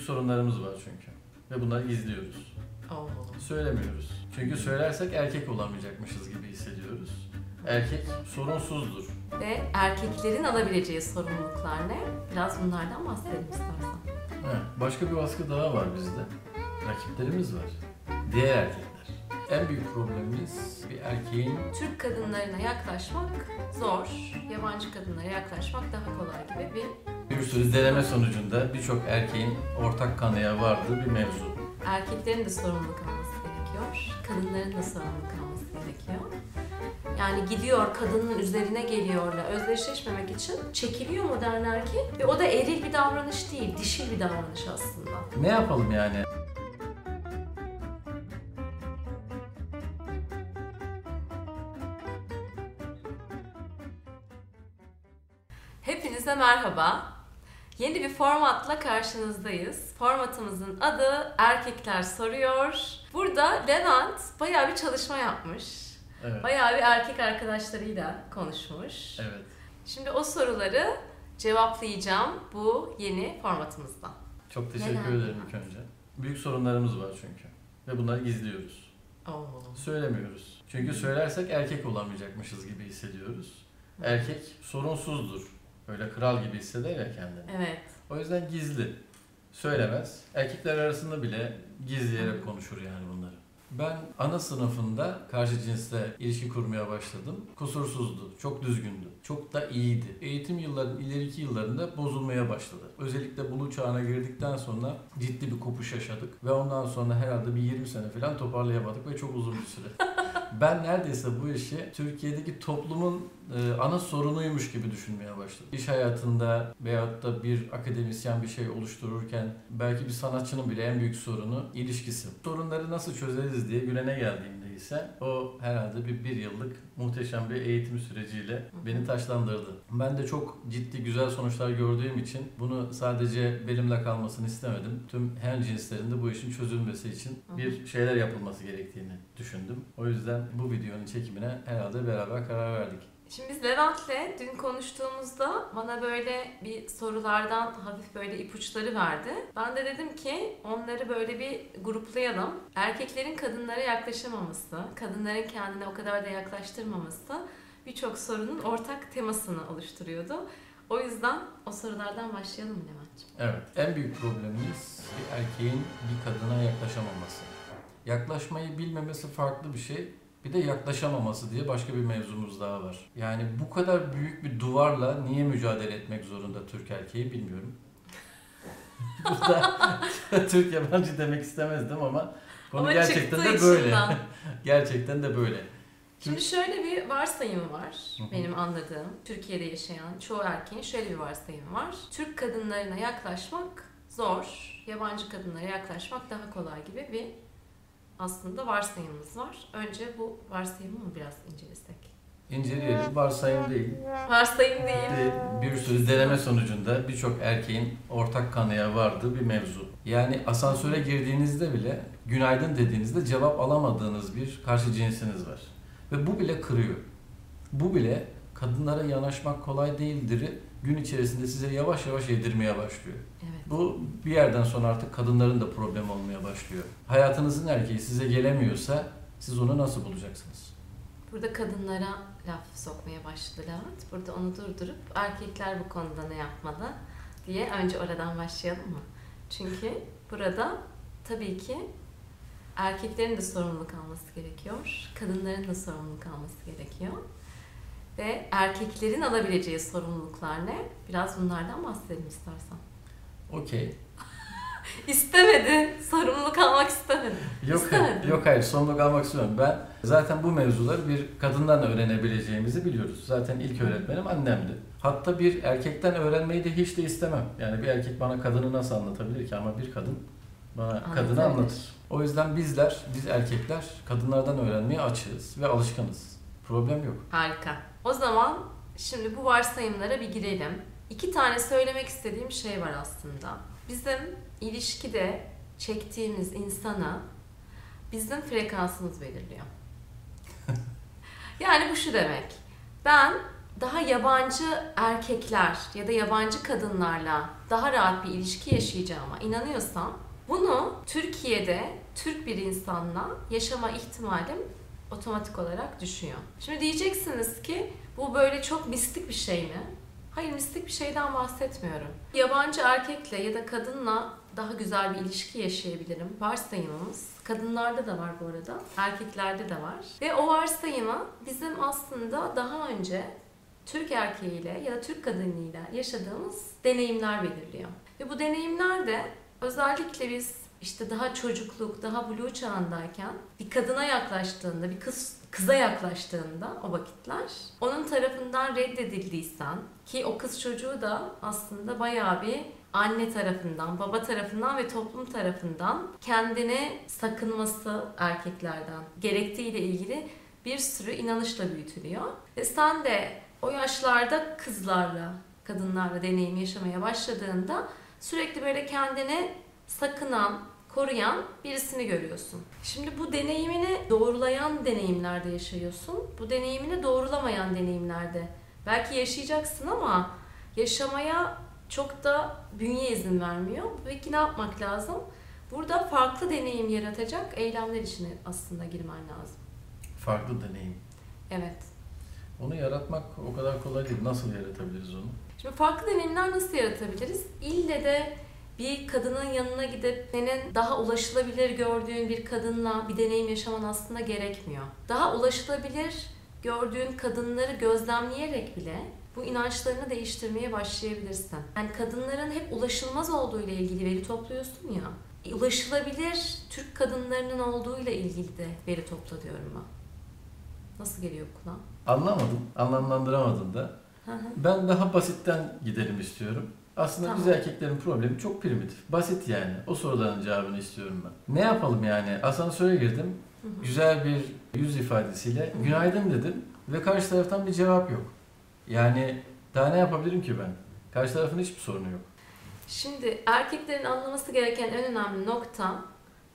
Büyük sorunlarımız var çünkü. Ve bunları gizliyoruz. Oo. Söylemiyoruz. Çünkü söylersek erkek olamayacakmışız gibi hissediyoruz. Erkek sorunsuzdur. Ve erkeklerin alabileceği sorumluluklar ne? Biraz bunlardan bahsedelim istersen. Evet, başka bir baskı daha var bizde. Rakiplerimiz var. Diğer erkekler. En büyük problemimiz bir erkeğin Türk kadınlarına yaklaşmak zor, yabancı kadınlara yaklaşmak daha kolay gibi bir bir sürü deneme sonucunda birçok erkeğin ortak kanıya vardığı bir mevzu. erkeklerin de sorumluluk alması gerekiyor, kadınların da sorumluluk alması gerekiyor. Yani gidiyor kadının üzerine geliyorla özdeşleşmemek için çekiliyor modern erkek ve o da eril bir davranış değil, dişil bir davranış aslında. Ne yapalım yani? Hepinize merhaba. Yeni bir formatla karşınızdayız. Formatımızın adı Erkekler Soruyor. Burada Levent bayağı bir çalışma yapmış. Evet. Bayağı bir erkek arkadaşlarıyla konuşmuş. Evet. Şimdi o soruları cevaplayacağım bu yeni formatımızda. Çok teşekkür Neden? ederim ilk önce. Büyük sorunlarımız var çünkü. Ve bunları gizliyoruz. Oo. Söylemiyoruz. Çünkü söylersek erkek olamayacakmışız gibi hissediyoruz. Erkek sorunsuzdur. Öyle kral gibi hisseder ya kendini. Evet. O yüzden gizli. Söylemez. Erkekler arasında bile gizleyerek konuşur yani bunları. Ben ana sınıfında karşı cinsle ilişki kurmaya başladım. Kusursuzdu, çok düzgündü, çok da iyiydi. Eğitim yılların ileriki yıllarında bozulmaya başladı. Özellikle bulu çağına girdikten sonra ciddi bir kopuş yaşadık. Ve ondan sonra herhalde bir 20 sene falan toparlayamadık ve çok uzun bir süre. Ben neredeyse bu işi Türkiye'deki toplumun e, ana sorunuymuş gibi düşünmeye başladım. İş hayatında veyahut da bir akademisyen bir şey oluştururken belki bir sanatçının bile en büyük sorunu ilişkisi. Sorunları nasıl çözeriz diye Gülen'e geldiğimde ise o herhalde bir, bir yıllık muhteşem bir eğitim süreciyle beni taşlandırdı. Ben de çok ciddi güzel sonuçlar gördüğüm için bunu sadece benimle kalmasını istemedim. Tüm her cinslerinde bu işin çözülmesi için bir şeyler yapılması gerektiğini düşündüm. O yüzden bu videonun çekimine herhalde beraber karar verdik. Şimdi biz Levent'le dün konuştuğumuzda bana böyle bir sorulardan hafif böyle ipuçları verdi. Ben de dedim ki onları böyle bir gruplayalım. Erkeklerin kadınlara yaklaşamaması, kadınların kendine o kadar da yaklaştırmaması birçok sorunun ortak temasını oluşturuyordu. O yüzden o sorulardan başlayalım Levent'ciğim? Evet, en büyük problemimiz bir erkeğin bir kadına yaklaşamaması. Yaklaşmayı bilmemesi farklı bir şey. Bir de yaklaşamaması diye başka bir mevzumuz daha var. Yani bu kadar büyük bir duvarla niye mücadele etmek zorunda Türk erkeği bilmiyorum. Burada Türk yabancı demek istemezdim ama konu Ama gerçekten de böyle. içinden. gerçekten de böyle. Şimdi şöyle bir varsayım var benim anladığım. Türkiye'de yaşayan çoğu erkeğin şöyle bir varsayımı var. Türk kadınlarına yaklaşmak zor, yabancı kadınlara yaklaşmak daha kolay gibi bir aslında varsayımımız var. Önce bu varsayımı mı biraz incelesek? İnceleyelim. Varsayım değil. Varsayım değil. Bir, bir sürü deneme sonucunda birçok erkeğin ortak kanıya vardığı bir mevzu. Yani asansöre girdiğinizde bile günaydın dediğinizde cevap alamadığınız bir karşı cinsiniz var. Ve bu bile kırıyor. Bu bile kadınlara yanaşmak kolay değildir. Gün içerisinde size yavaş yavaş yedirmeye başlıyor. Evet. Bu bir yerden sonra artık kadınların da problem olmaya başlıyor. Hayatınızın erkeği size gelemiyorsa siz onu nasıl bulacaksınız? Burada kadınlara laf sokmaya başladı Levent. Burada onu durdurup erkekler bu konuda ne yapmalı diye önce oradan başlayalım mı? Çünkü burada tabii ki erkeklerin de sorumluluk alması gerekiyor. Kadınların da sorumluluk alması gerekiyor. Ve erkeklerin alabileceği sorumluluklar ne? Biraz bunlardan bahsedelim istersen. Okey. İstemedi. Sorumluluk almak istemedi. Yok İstemedim. yok hayır sorumluluk almak istiyorum. Ben zaten bu mevzuları bir kadından öğrenebileceğimizi biliyoruz. Zaten ilk öğretmenim annemdi. Hatta bir erkekten öğrenmeyi de hiç de istemem. Yani bir erkek bana kadını nasıl anlatabilir ki ama bir kadın bana kadını Anlatabilir. anlatır. O yüzden bizler, biz erkekler kadınlardan öğrenmeye açığız ve alışkınız. Problem yok. Harika. O zaman şimdi bu varsayımlara bir girelim. İki tane söylemek istediğim şey var aslında. Bizim ilişkide çektiğimiz insana bizim frekansımız belirliyor. yani bu şu demek. Ben daha yabancı erkekler ya da yabancı kadınlarla daha rahat bir ilişki yaşayacağıma inanıyorsam bunu Türkiye'de Türk bir insanla yaşama ihtimalim otomatik olarak düşüyor. Şimdi diyeceksiniz ki bu böyle çok mistik bir şey mi? Hayır mistik bir şeyden bahsetmiyorum. Yabancı erkekle ya da kadınla daha güzel bir ilişki yaşayabilirim. Varsayımımız. Kadınlarda da var bu arada. Erkeklerde de var. Ve o varsayımı bizim aslında daha önce Türk erkeğiyle ya da Türk kadınıyla yaşadığımız deneyimler belirliyor. Ve bu deneyimler de özellikle biz işte daha çocukluk, daha blue çağındayken bir kadına yaklaştığında, bir kız kıza yaklaştığında o vakitler onun tarafından reddedildiysen ki o kız çocuğu da aslında bayağı bir anne tarafından, baba tarafından ve toplum tarafından kendini sakınması erkeklerden gerektiğiyle ilgili bir sürü inanışla büyütülüyor. Ve sen de o yaşlarda kızlarla, kadınlarla deneyim yaşamaya başladığında sürekli böyle kendini sakınan, koruyan birisini görüyorsun. Şimdi bu deneyimini doğrulayan deneyimlerde yaşıyorsun. Bu deneyimini doğrulamayan deneyimlerde. Belki yaşayacaksın ama yaşamaya çok da bünye izin vermiyor. Peki ne yapmak lazım? Burada farklı deneyim yaratacak eylemler içine aslında girmen lazım. Farklı deneyim. Evet. Onu yaratmak o kadar kolay değil. Nasıl yaratabiliriz onu? Şimdi farklı deneyimler nasıl yaratabiliriz? İlle de bir kadının yanına gidip senin daha ulaşılabilir gördüğün bir kadınla bir deneyim yaşaman aslında gerekmiyor. Daha ulaşılabilir gördüğün kadınları gözlemleyerek bile bu inançlarını değiştirmeye başlayabilirsin. Yani kadınların hep ulaşılmaz olduğu ile ilgili veri topluyorsun ya. E, Ulaşılabilir Türk kadınlarının olduğu ile ilgili de veri topla diyorum ben. Nasıl geliyor kulağa? Anlamadım, anlamlandıramadın da. Ben daha basitten gidelim istiyorum. Aslında biz Tamam. erkeklerin problemi çok primitif. Basit yani. O soruların cevabını istiyorum ben. Ne yapalım yani? Asansöre girdim. Hı hı. Güzel bir yüz ifadesiyle hı. günaydın dedim ve karşı taraftan bir cevap yok. Yani daha ne yapabilirim ki ben? Karşı tarafın hiçbir sorunu yok. Şimdi erkeklerin anlaması gereken en önemli nokta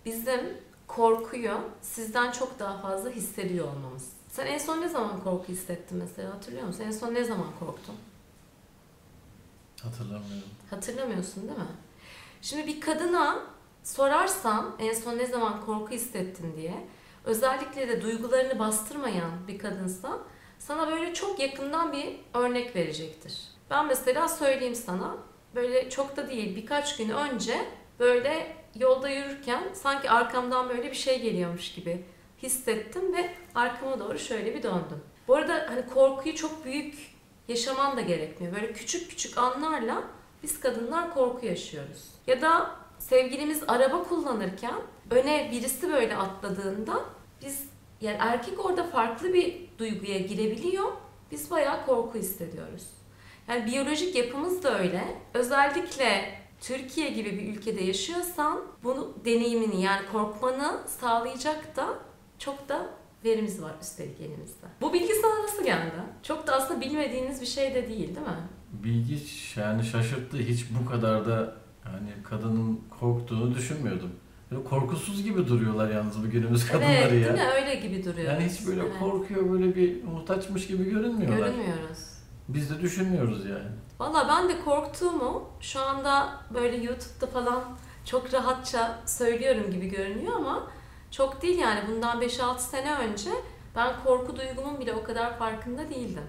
bizim korkuyu sizden çok daha fazla hissediyor olmamız. Sen en son ne zaman korku hissettin mesela hatırlıyor musun? En son ne zaman korktun? Hatırlamıyorum. Hatırlamıyorsun değil mi? Şimdi bir kadına sorarsan en son ne zaman korku hissettin diye özellikle de duygularını bastırmayan bir kadınsa sana böyle çok yakından bir örnek verecektir. Ben mesela söyleyeyim sana böyle çok da değil birkaç gün önce böyle yolda yürürken sanki arkamdan böyle bir şey geliyormuş gibi hissettim ve arkama doğru şöyle bir döndüm. Bu arada hani korkuyu çok büyük yaşaman da gerekmiyor. Böyle küçük küçük anlarla biz kadınlar korku yaşıyoruz. Ya da sevgilimiz araba kullanırken öne birisi böyle atladığında biz yani erkek orada farklı bir duyguya girebiliyor. Biz bayağı korku hissediyoruz. Yani biyolojik yapımız da öyle. Özellikle Türkiye gibi bir ülkede yaşıyorsan bunu deneyimini yani korkmanı sağlayacak da çok da verimiz var üstelik elimizde. Bu bilgi sana nasıl geldi? Çok da aslında bilmediğiniz bir şey de değil değil mi? Bilgi yani şaşırttı. Hiç bu kadar da yani kadının korktuğunu düşünmüyordum. Böyle korkusuz gibi duruyorlar yalnız bu günümüz kadınları evet, ya. değil mi? Öyle gibi duruyor. Yani hiç böyle Evet. korkuyor, böyle bir muhtaçmış gibi görünmüyorlar. Görünmüyoruz. Biz de düşünmüyoruz yani. Valla ben de korktuğumu şu anda böyle YouTube'da falan çok rahatça söylüyorum gibi görünüyor ama çok değil yani bundan 5-6 sene önce ben korku duygumun bile o kadar farkında değildim.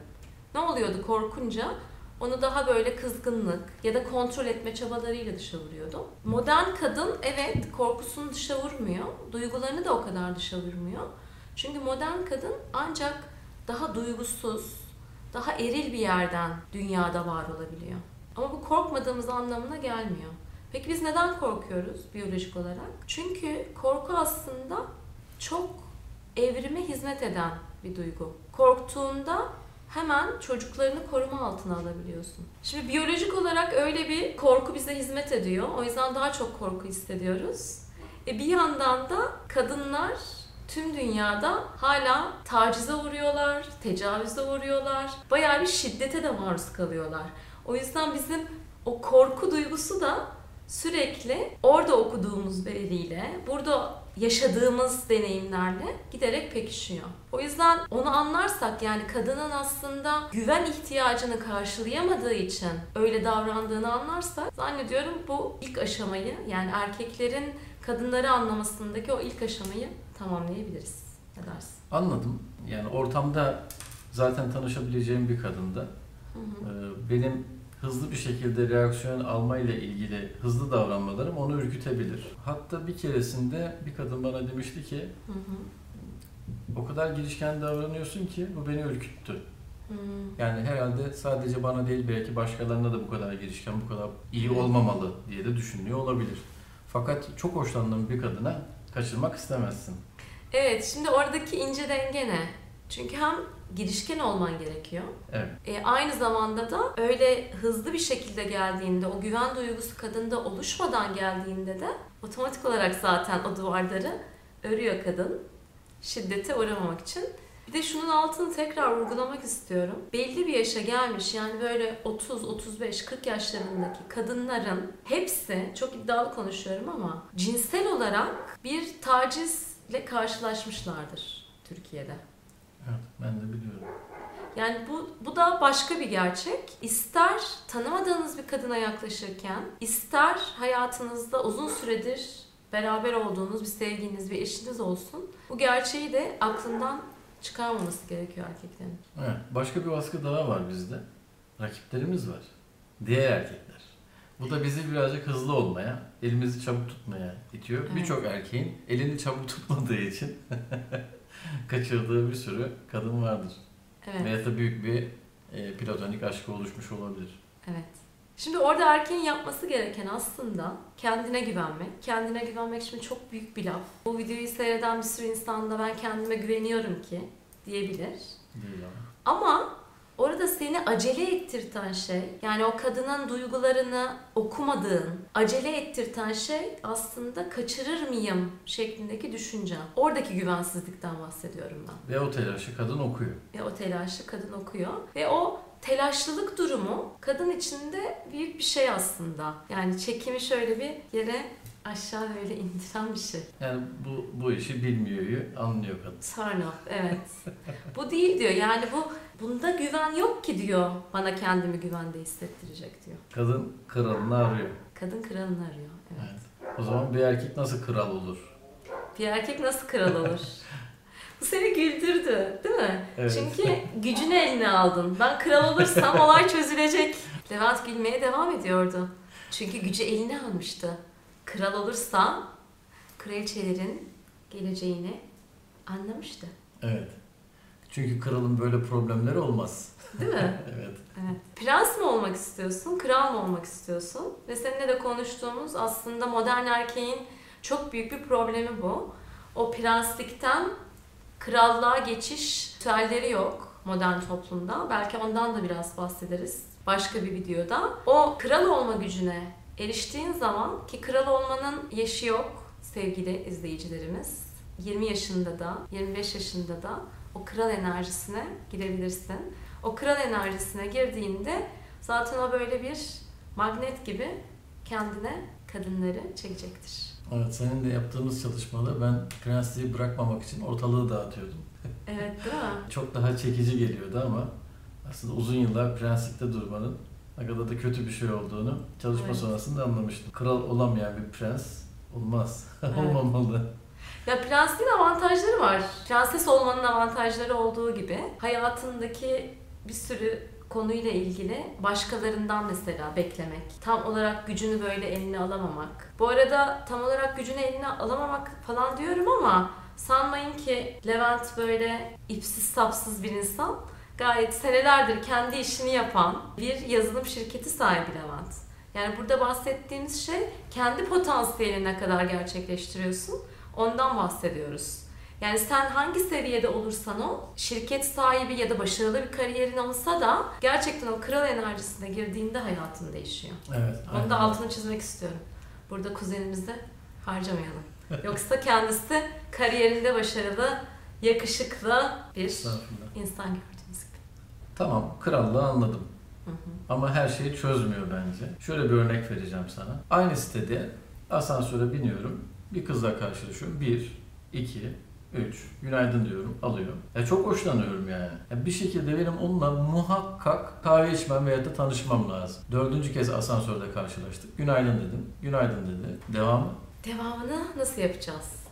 Ne oluyordu korkunca? Onu daha böyle kızgınlık ya da kontrol etme çabalarıyla dışa vuruyordum. Modern kadın evet korkusunu dışa vurmuyor, duygularını da o kadar dışa vurmuyor. Çünkü modern kadın ancak daha duygusuz, daha eril bir yerden dünyada var olabiliyor. Ama bu korkmadığımız anlamına gelmiyor. Peki biz neden korkuyoruz biyolojik olarak? Çünkü korku aslında çok evrime hizmet eden bir duygu. Korktuğunda hemen çocuklarını koruma altına alabiliyorsun. Şimdi biyolojik olarak öyle bir korku bize hizmet ediyor. O yüzden daha çok korku hissediyoruz. E bir yandan da kadınlar tüm dünyada hala tacize uğruyorlar, tecavüze uğruyorlar. Bayağı bir şiddete de maruz kalıyorlar. O yüzden bizim o korku duygusu da sürekli orada okuduğumuz veriyle, burada yaşadığımız deneyimlerle giderek pekişiyor. O yüzden onu anlarsak yani kadının aslında güven ihtiyacını karşılayamadığı için öyle davrandığını anlarsak zannediyorum bu ilk aşamayı yani erkeklerin kadınları anlamasındaki o ilk aşamayı tamamlayabiliriz. Ne dersin? Anladım. Yani ortamda zaten tanışabileceğim bir kadında Hı hı. e, benim hızlı bir şekilde reaksiyon alma ile ilgili hızlı davranmalarım onu ürkütebilir. Hatta bir keresinde bir kadın bana demişti ki Hı hı. o kadar girişken davranıyorsun ki bu beni ürküttü. Hı. Yani herhalde sadece bana değil belki başkalarına da bu kadar girişken, bu kadar iyi olmamalı diye de düşünüyor olabilir. Fakat çok hoşlandığım bir kadına kaçırmak istemezsin. Evet, şimdi oradaki ince denge ne? Çünkü hem girişken olman gerekiyor. Evet. E, aynı zamanda da öyle hızlı bir şekilde geldiğinde, o güven duygusu kadında oluşmadan geldiğinde de otomatik olarak zaten o duvarları örüyor kadın. Şiddete uğramamak için. Bir de şunun altını tekrar vurgulamak istiyorum. Belli bir yaşa gelmiş yani böyle 30, 35, 40 yaşlarındaki kadınların hepsi, çok iddialı konuşuyorum ama cinsel olarak bir tacizle karşılaşmışlardır Türkiye'de. Evet, ben de biliyorum. Yani bu, bu da başka bir gerçek. İster tanımadığınız bir kadına yaklaşırken, ister hayatınızda uzun süredir beraber olduğunuz bir sevginiz, bir eşiniz olsun. Bu gerçeği de aklından çıkarmaması gerekiyor erkeklerin. Evet, başka bir baskı daha var bizde. Rakiplerimiz var. Diğer erkekler. Bu da bizi birazcık hızlı olmaya, elimizi çabuk tutmaya itiyor. Evet. Birçok erkeğin elini çabuk tutmadığı için kaçırdığı bir sürü kadın vardır. Evet, Veya da büyük bir e, platonik aşkı oluşmuş olabilir. evet. Şimdi orada erkeğin yapması gereken aslında kendine güvenmek. Kendine güvenmek şimdi çok büyük bir laf. Bu videoyu seyreden bir sürü insan da ben kendime güveniyorum ki diyebilir. Değil ama. Ama orada seni acele ettirten şey, yani o kadının duygularını okumadığın, acele ettirten şey aslında kaçırır mıyım şeklindeki düşünce. Oradaki güvensizlikten bahsediyorum ben. Ve o telaşı kadın okuyor. Ve o telaşı kadın okuyor. Ve o telaşlılık durumu kadın içinde büyük bir şey aslında. Yani çekimi şöyle bir yere aşağı böyle indiren bir şey. Yani bu bu işi bilmiyor, anlıyor kadın. Turn off, evet. bu değil diyor. Yani bu bunda güven yok ki diyor. Bana kendimi güvende hissettirecek diyor. Kadın kralını arıyor. Kadın kralını arıyor. Evet. Evet. O zaman bir erkek nasıl kral olur? Bir erkek nasıl kral olur? bu seni güldürdü, değil mi? Evet. Çünkü gücünü eline aldın. Ben kral olursam olay çözülecek. Levent gülmeye devam ediyordu. Çünkü gücü eline almıştı. Kral olursa kraliçelerin geleceğini anlamıştı. Evet. Çünkü kralın böyle problemleri olmaz. Değil mi? Evet. Evet. Prens mi olmak istiyorsun, kral mı olmak istiyorsun? Ve seninle de konuştuğumuz aslında modern erkeğin çok büyük bir problemi bu. O prenslikten krallığa geçiş ritüelleri yok modern toplumda. Belki ondan da biraz bahsederiz başka bir videoda. O kral olma gücüne eriştiğin zaman ki kral olmanın yaşı yok sevgili izleyicilerimiz. 20 yaşında da 25 yaşında da o kral enerjisine girebilirsin. O kral enerjisine girdiğinde zaten o böyle bir magnet gibi kendine kadınları çekecektir. Evet, senin de yaptığımız çalışmada ben prensliği bırakmamak için ortalığı dağıtıyordum. Evet değil mi? Çok daha çekici geliyordu ama aslında uzun yıllar prenslikte durmanın ne kadar da kötü bir şey olduğunu çalışma Evet. sonrasında anlamıştım. Kral olamayan bir prens olmaz. Evet. Olmamalı. Ya prensliğin avantajları var. Prenses olmanın avantajları olduğu gibi hayatındaki bir sürü konuyla ilgili başkalarından mesela beklemek. Tam olarak gücünü böyle eline alamamak. Bu arada tam olarak gücünü eline alamamak falan diyorum ama sanmayın ki Levent böyle ipsiz sapsız bir insan. Gayet senelerdir kendi işini yapan bir yazılım şirketi sahibi Levent. Yani burada bahsettiğimiz şey kendi potansiyelini ne kadar gerçekleştiriyorsun ondan bahsediyoruz. Yani sen hangi seviyede olursan ol, şirket sahibi ya da başarılı bir kariyerin olsa da gerçekten o kral enerjisine girdiğinde hayatın değişiyor. Evet. Onu aynen. da altını çizmek istiyorum. Burada kuzenimizi harcamayalım. Yoksa kendisi kariyerinde başarılı, yakışıklı bir insan gibi. Tamam, krallığı anladım. Hı hı. Ama her şeyi çözmüyor bence. Şöyle bir örnek vereceğim sana. Aynı sitede asansöre biniyorum. Bir kızla karşılaşıyorum. Bir, iki, üç, günaydın diyorum, alıyor. Ya çok hoşlanıyorum yani. Ya bir şekilde benim onunla muhakkak kahve içmem veya da tanışmam lazım. Dördüncü kez asansörde karşılaştık. Günaydın dedim. Günaydın dedi. Devamı. Devamını nasıl yapacağız?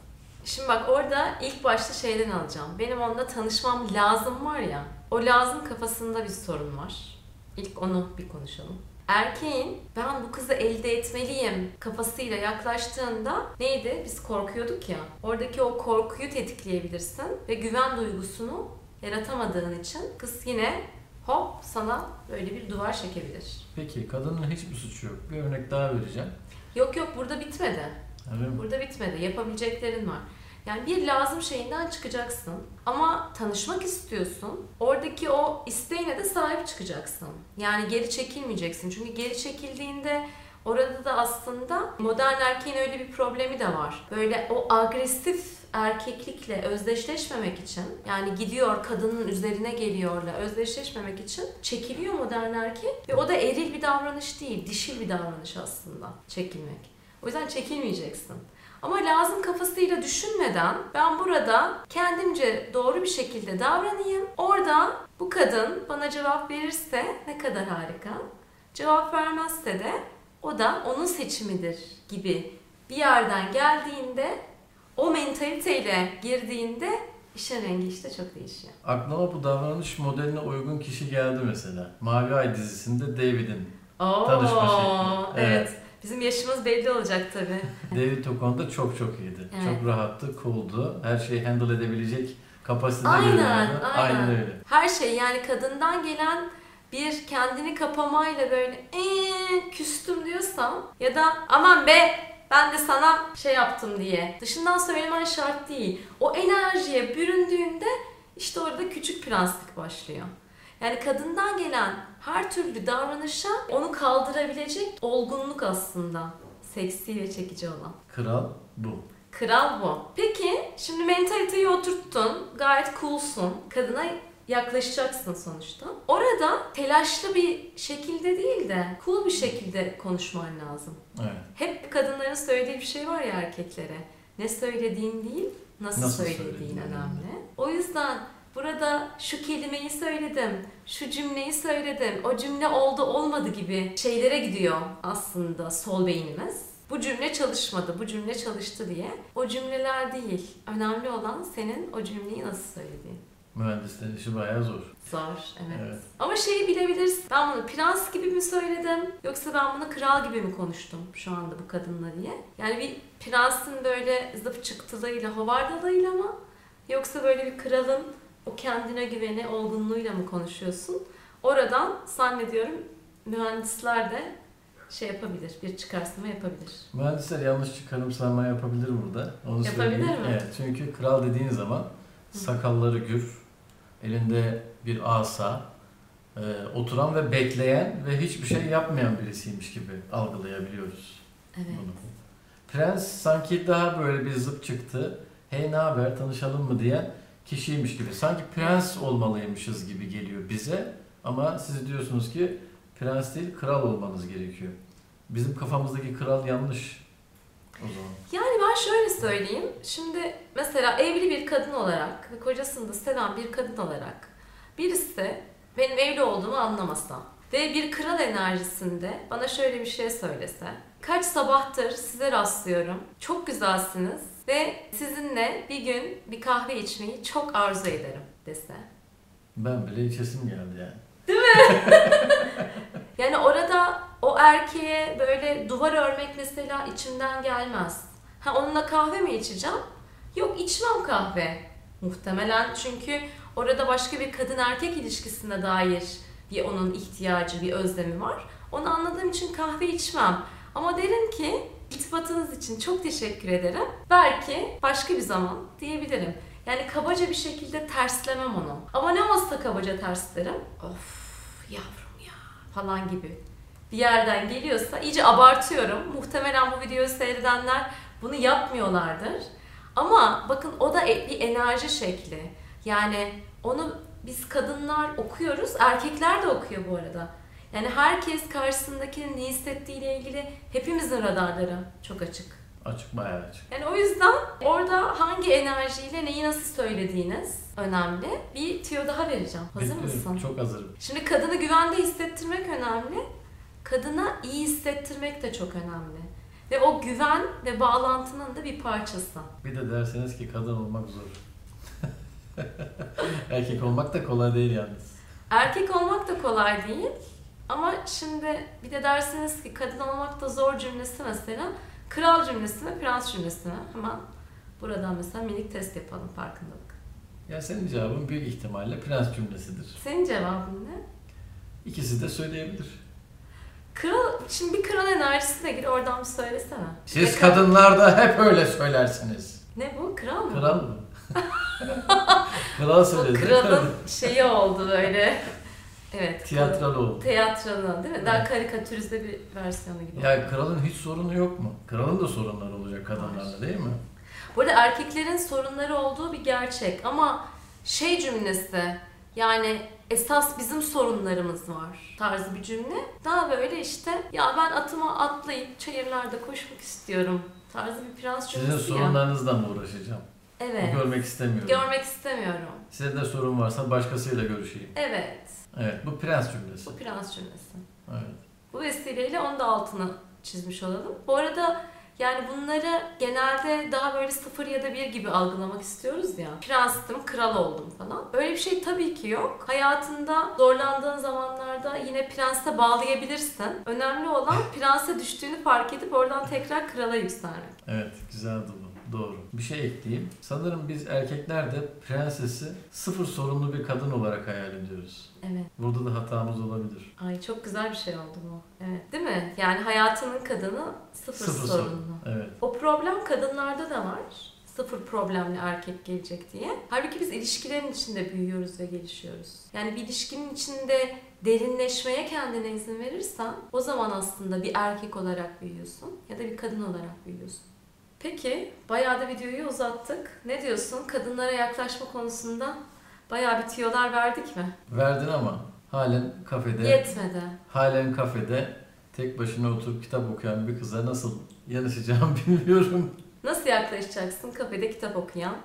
Şimdi bak orada ilk başta şeyden alacağım. Benim onunla tanışmam lazım var ya. O lazım kafasında bir sorun var. İlk onu bir konuşalım. Erkeğin ben bu kızı elde etmeliyim kafasıyla yaklaştığında neydi? Biz korkuyorduk ya. Oradaki o korkuyu tetikleyebilirsin ve güven duygusunu yaratamadığın için kız yine hop sana böyle bir duvar çekebilir. Peki kadının hiçbir suçu yok. Bir örnek daha vereceğim. Yok yok burada bitmedi. Mi? Burada bitmedi. Yapabileceklerin var. Yani bir lazım şeyinden çıkacaksın. Ama tanışmak istiyorsun. Oradaki o isteğine de sahip çıkacaksın. Yani geri çekilmeyeceksin. Çünkü geri çekildiğinde orada da aslında modern erkeğin öyle bir problemi de var. Böyle o agresif erkeklikle özdeşleşmemek için yani gidiyor kadının üzerine geliyorla özdeşleşmemek için çekiliyor modern erkek ve o da eril bir davranış değil, dişil bir davranış aslında çekilmek. O yüzden çekilmeyeceksin. Ama lazım kafasıyla düşünmeden ben burada kendimce doğru bir şekilde davranayım. Orada bu kadın bana cevap verirse ne kadar harika. Cevap vermezse de o da onun seçimidir gibi bir yerden geldiğinde o mentaliteyle girdiğinde işin rengi işte çok değişiyor. Aklıma bu davranış modeline uygun kişi geldi mesela. Mavi Ay dizisinde David'in. Oo, Tanışma şekli. Evet. Evet. Bizim yaşımız belli olacak tabii. David o konuda çok çok iyiydi. Evet. Çok rahattı, cool'du. Her şeyi handle edebilecek kapasitede Aynen, görüyordu. aynen. öyle. Her şey yani kadından gelen bir kendini kapamayla böyle eee küstüm diyorsam ya da aman be ben de sana şey yaptım diye dışından söylemen şart değil. O enerjiye büründüğünde işte orada küçük prenslik başlıyor. Yani kadından gelen her türlü davranışa onu kaldırabilecek olgunluk aslında. Seksi ve çekici olan. Kral bu. Kral bu. Peki şimdi mentaliteyi oturttun. Gayet coolsun. Kadına yaklaşacaksın sonuçta. Orada telaşlı bir şekilde değil de cool bir şekilde konuşman lazım. Evet. Hep kadınların söylediği bir şey var ya erkeklere. Ne söylediğin değil, nasıl, Nasıl söylediğin söylediğin önemli. O yüzden burada şu kelimeyi söyledim, şu cümleyi söyledim, o cümle oldu olmadı gibi şeylere gidiyor aslında sol beynimiz. Bu cümle çalışmadı, bu cümle çalıştı diye. O cümleler değil. Önemli olan senin o cümleyi nasıl söylediğin. Mühendislerin işi bayağı zor. Zor, evet. Evet. Ama şeyi bilebilirsin. Ben bunu prens gibi mi söyledim yoksa ben bunu kral gibi mi konuştum şu anda bu kadınla diye. Yani bir prensin böyle zıp çıktılığıyla, hovardalığıyla mı yoksa böyle bir kralın o kendine güveni, olgunluğuyla mı konuşuyorsun? Oradan zannediyorum mühendisler de şey yapabilir, bir çıkarsama yapabilir. Mühendisler yanlış çıkarımsama yapabilir burada. Onu Yapabilir söyleyeyim. mi? Evet. Çünkü kral dediğin zaman sakalları gür, elinde bir asa, e, oturan ve bekleyen ve hiçbir şey yapmayan birisiymiş gibi algılayabiliyoruz Evet. bunu. Prens sanki daha böyle bir zıp çıktı. Hey ne haber tanışalım mı diyen kişiymiş gibi. Sanki prens olmalıymışız gibi geliyor bize. Ama siz diyorsunuz ki prens değil kral olmanız gerekiyor. Bizim kafamızdaki kral yanlış o zaman. Yani ben şöyle söyleyeyim. Şimdi mesela evli bir kadın olarak ve kocasını da seven bir kadın olarak birisi benim evli olduğumu anlamasa ve bir kral enerjisinde bana şöyle bir şey söylese. Kaç sabahtır size rastlıyorum. Çok güzelsiniz ve sizinle bir gün bir kahve içmeyi çok arzu ederim dese. Ben bile içesim geldi yani. Yani orada o erkeğe böyle duvar örmek mesela içimden gelmez. Ha onunla kahve mi içeceğim? Yok içmem kahve. Muhtemelen çünkü orada başka bir kadın erkek ilişkisine dair bir onun ihtiyacı, bir özlemi var. Onu anladığım için kahve içmem. Ama derim ki iltifatınız için çok teşekkür ederim. Belki başka bir zaman diyebilirim. Yani kabaca bir şekilde terslemem onu. Ama ne olsa kabaca terslerim. Of yavrum ya falan gibi bir yerden geliyorsa iyice abartıyorum. Muhtemelen bu videoyu seyredenler bunu yapmıyorlardır. Ama bakın o da e- bir enerji şekli. Yani onu biz kadınlar okuyoruz, erkekler de okuyor bu arada. Yani herkes karşısındakinin ne hissettiğiyle ilgili hepimizin radarları çok açık. Açık bayağı açık. Yani o yüzden orada hangi enerjiyle neyi nasıl söylediğiniz önemli. Bir tüyo daha vereceğim. Hazır Bekliyorum. mısın? Çok hazırım. Şimdi kadını güvende hissettirmek önemli. Kadına iyi hissettirmek de çok önemli. Ve o güven ve bağlantının da bir parçası. Bir de derseniz ki kadın olmak zor. Erkek olmak da kolay değil yalnız. Erkek olmak da kolay değil. Ama şimdi bir de dersiniz ki kadın olmak da zor cümlesi mesela. Kral cümlesi mi, prens cümlesi mi? Hemen buradan mesela minik test yapalım farkındalık. Ya senin cevabın büyük ihtimalle prens cümlesidir. Senin cevabın ne? İkisi de söyleyebilir. Kral, şimdi bir kral enerjisine gir oradan bir söylesene. Siz Ne- kadınlar da hep öyle söylersiniz. Ne bu? Kral mı? Kral mı? Kral söyledi. kralın şeyi oldu böyle. Evet. Tiyatral oldu. Tiyatrodan değil mi? Daha Evet. karikatürize bir versiyonu gibi. Ya kralın hiç sorunu yok mu? Kralın da sorunları olacak kadınlarla değil mi? Bu arada erkeklerin sorunları olduğu bir gerçek ama şey cümlesi yani esas bizim sorunlarımız var tarzı bir cümle. Daha böyle işte ya ben atıma atlayıp çayırlarda koşmak istiyorum tarzı bir prens Sizin cümlesi ya. sorunlarınızla mı uğraşacağım? Evet. Görmek istemiyorum. Görmek istemiyorum. Size de sorun varsa başkasıyla görüşeyim. Evet. Evet bu prens cümlesi. Bu prens cümlesi. Evet. Bu vesileyle onun da altını çizmiş olalım. Bu arada yani bunları genelde daha böyle sıfır ya da bir gibi algılamak istiyoruz ya. Prenstim, kral oldum falan. Öyle bir şey tabii ki yok. Hayatında zorlandığın zamanlarda yine prense bağlayabilirsin. Önemli olan prense düştüğünü fark edip oradan tekrar krala yükselmek. Evet güzeldi bu. Doğru. Bir şey ekleyeyim. Sanırım biz erkekler de prensesi sıfır sorunlu bir kadın olarak hayal ediyoruz. Evet. Burada da hatamız olabilir. Ay çok güzel bir şey oldu bu. Evet. Değil mi? Yani hayatının kadını sıfır, Sıfır sorunlu. sorun. Evet. O problem kadınlarda da var. Sıfır problemli erkek gelecek diye. Halbuki biz ilişkilerin içinde büyüyoruz ve gelişiyoruz. Yani bir ilişkinin içinde derinleşmeye kendine izin verirsen o zaman aslında bir erkek olarak büyüyorsun ya da bir kadın olarak büyüyorsun. Peki bayağı da videoyu uzattık. Ne diyorsun? Kadınlara yaklaşma konusunda bayağı bir tüyolar verdik mi? Verdin ama halen kafede, Yetmedi. halen kafede tek başına oturup kitap okuyan bir kıza nasıl yanaşacağım bilmiyorum. Nasıl yaklaşacaksın kafede kitap okuyan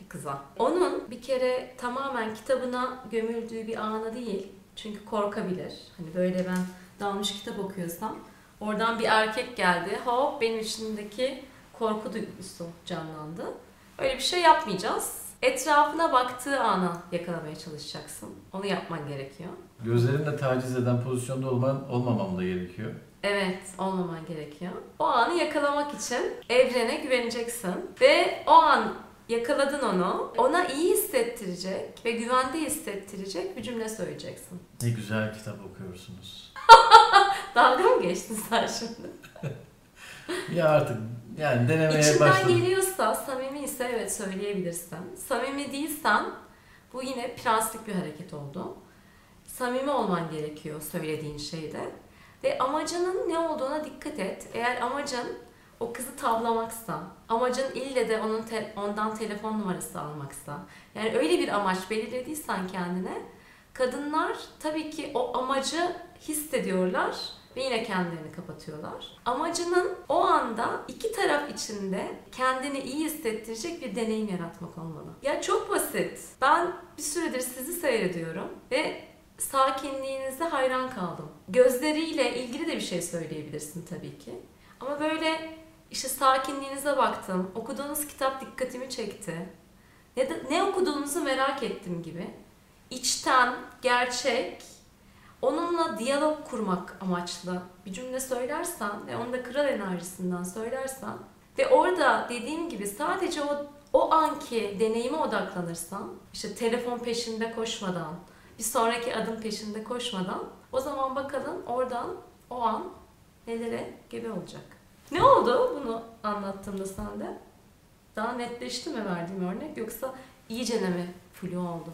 bir kıza? Onun bir kere tamamen kitabına gömüldüğü bir anı değil. Çünkü korkabilir. Hani böyle ben dalmış kitap okuyorsam oradan bir erkek geldi. Hop benim içindeki korku duygusu canlandı. Öyle bir şey yapmayacağız. Etrafına baktığı ana yakalamaya çalışacaksın. Onu yapman gerekiyor. Gözlerimle taciz eden pozisyonda olmam, olmamam da gerekiyor. Evet, olmaman gerekiyor. O anı yakalamak için evrene güveneceksin ve o an yakaladın onu, ona iyi hissettirecek ve güvende hissettirecek bir cümle söyleyeceksin. Ne güzel kitap okuyorsunuz. Dalga mı geçtin sen şimdi? Ya artık yani denemeye İçinden başladım. geliyorsa, samimi ise evet söyleyebilirsin. Samimi değilsen bu yine prenslik bir hareket oldu. Samimi olman gerekiyor söylediğin şeyde. Ve amacının ne olduğuna dikkat et. Eğer amacın o kızı tavlamaksa, amacın ille de onun te- ondan telefon numarası almaksa, yani öyle bir amaç belirlediysen kendine, kadınlar tabii ki o amacı hissediyorlar ve yine kendilerini kapatıyorlar. Amacının o anda iki taraf içinde kendini iyi hissettirecek bir deneyim yaratmak olmalı. Ya çok basit. Ben bir süredir sizi seyrediyorum ve sakinliğinize hayran kaldım. Gözleriyle ilgili de bir şey söyleyebilirsin tabii ki. Ama böyle işte sakinliğinize baktım. Okuduğunuz kitap dikkatimi çekti. Ne, de, ne okuduğunuzu merak ettim gibi. İçten, gerçek, onunla diyalog kurmak amaçlı bir cümle söylersen ve onu da kral enerjisinden söylersen ve orada dediğim gibi sadece o o anki deneyime odaklanırsan, işte telefon peşinde koşmadan, bir sonraki adım peşinde koşmadan, o zaman bakalım oradan o an nelere gebe olacak. Ne oldu bunu anlattığımda sende? Daha netleşti mi verdiğim örnek yoksa iyice mi flu oldu?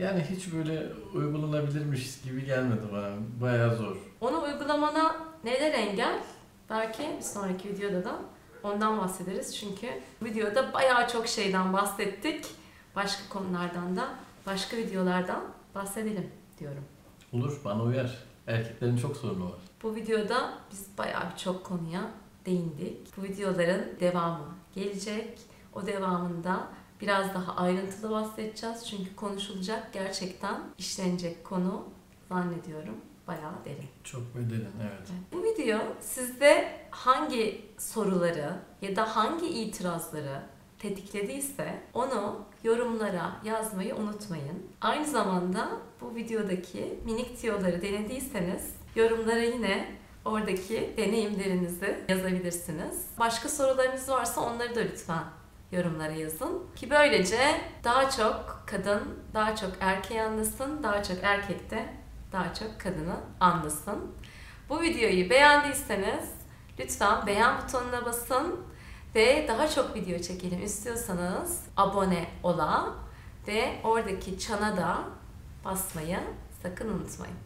Yani hiç böyle uygulanabilirmiş gibi gelmedi bana. Bayağı zor. Onu uygulamana neler engel? Belki bir sonraki videoda da ondan bahsederiz. Çünkü videoda bayağı çok şeyden bahsettik. Başka konulardan da, başka videolardan bahsedelim diyorum. Olur bana uyar. Erkeklerin çok sorunu var. Bu videoda biz bayağı çok konuya değindik. Bu videoların devamı gelecek. O devamında biraz daha ayrıntılı bahsedeceğiz. Çünkü konuşulacak gerçekten işlenecek konu zannediyorum bayağı derin. Çok bedelin evet. Bu video sizde hangi soruları ya da hangi itirazları tetiklediyse onu yorumlara yazmayı unutmayın. Aynı zamanda bu videodaki minik tiyoları denediyseniz yorumlara yine oradaki deneyimlerinizi yazabilirsiniz. Başka sorularınız varsa onları da lütfen yorumlara yazın. Ki böylece daha çok kadın, daha çok erkeği anlasın, daha çok erkek de daha çok kadını anlasın. Bu videoyu beğendiyseniz lütfen beğen butonuna basın ve daha çok video çekelim istiyorsanız abone ola ve oradaki çana da basmayı sakın unutmayın.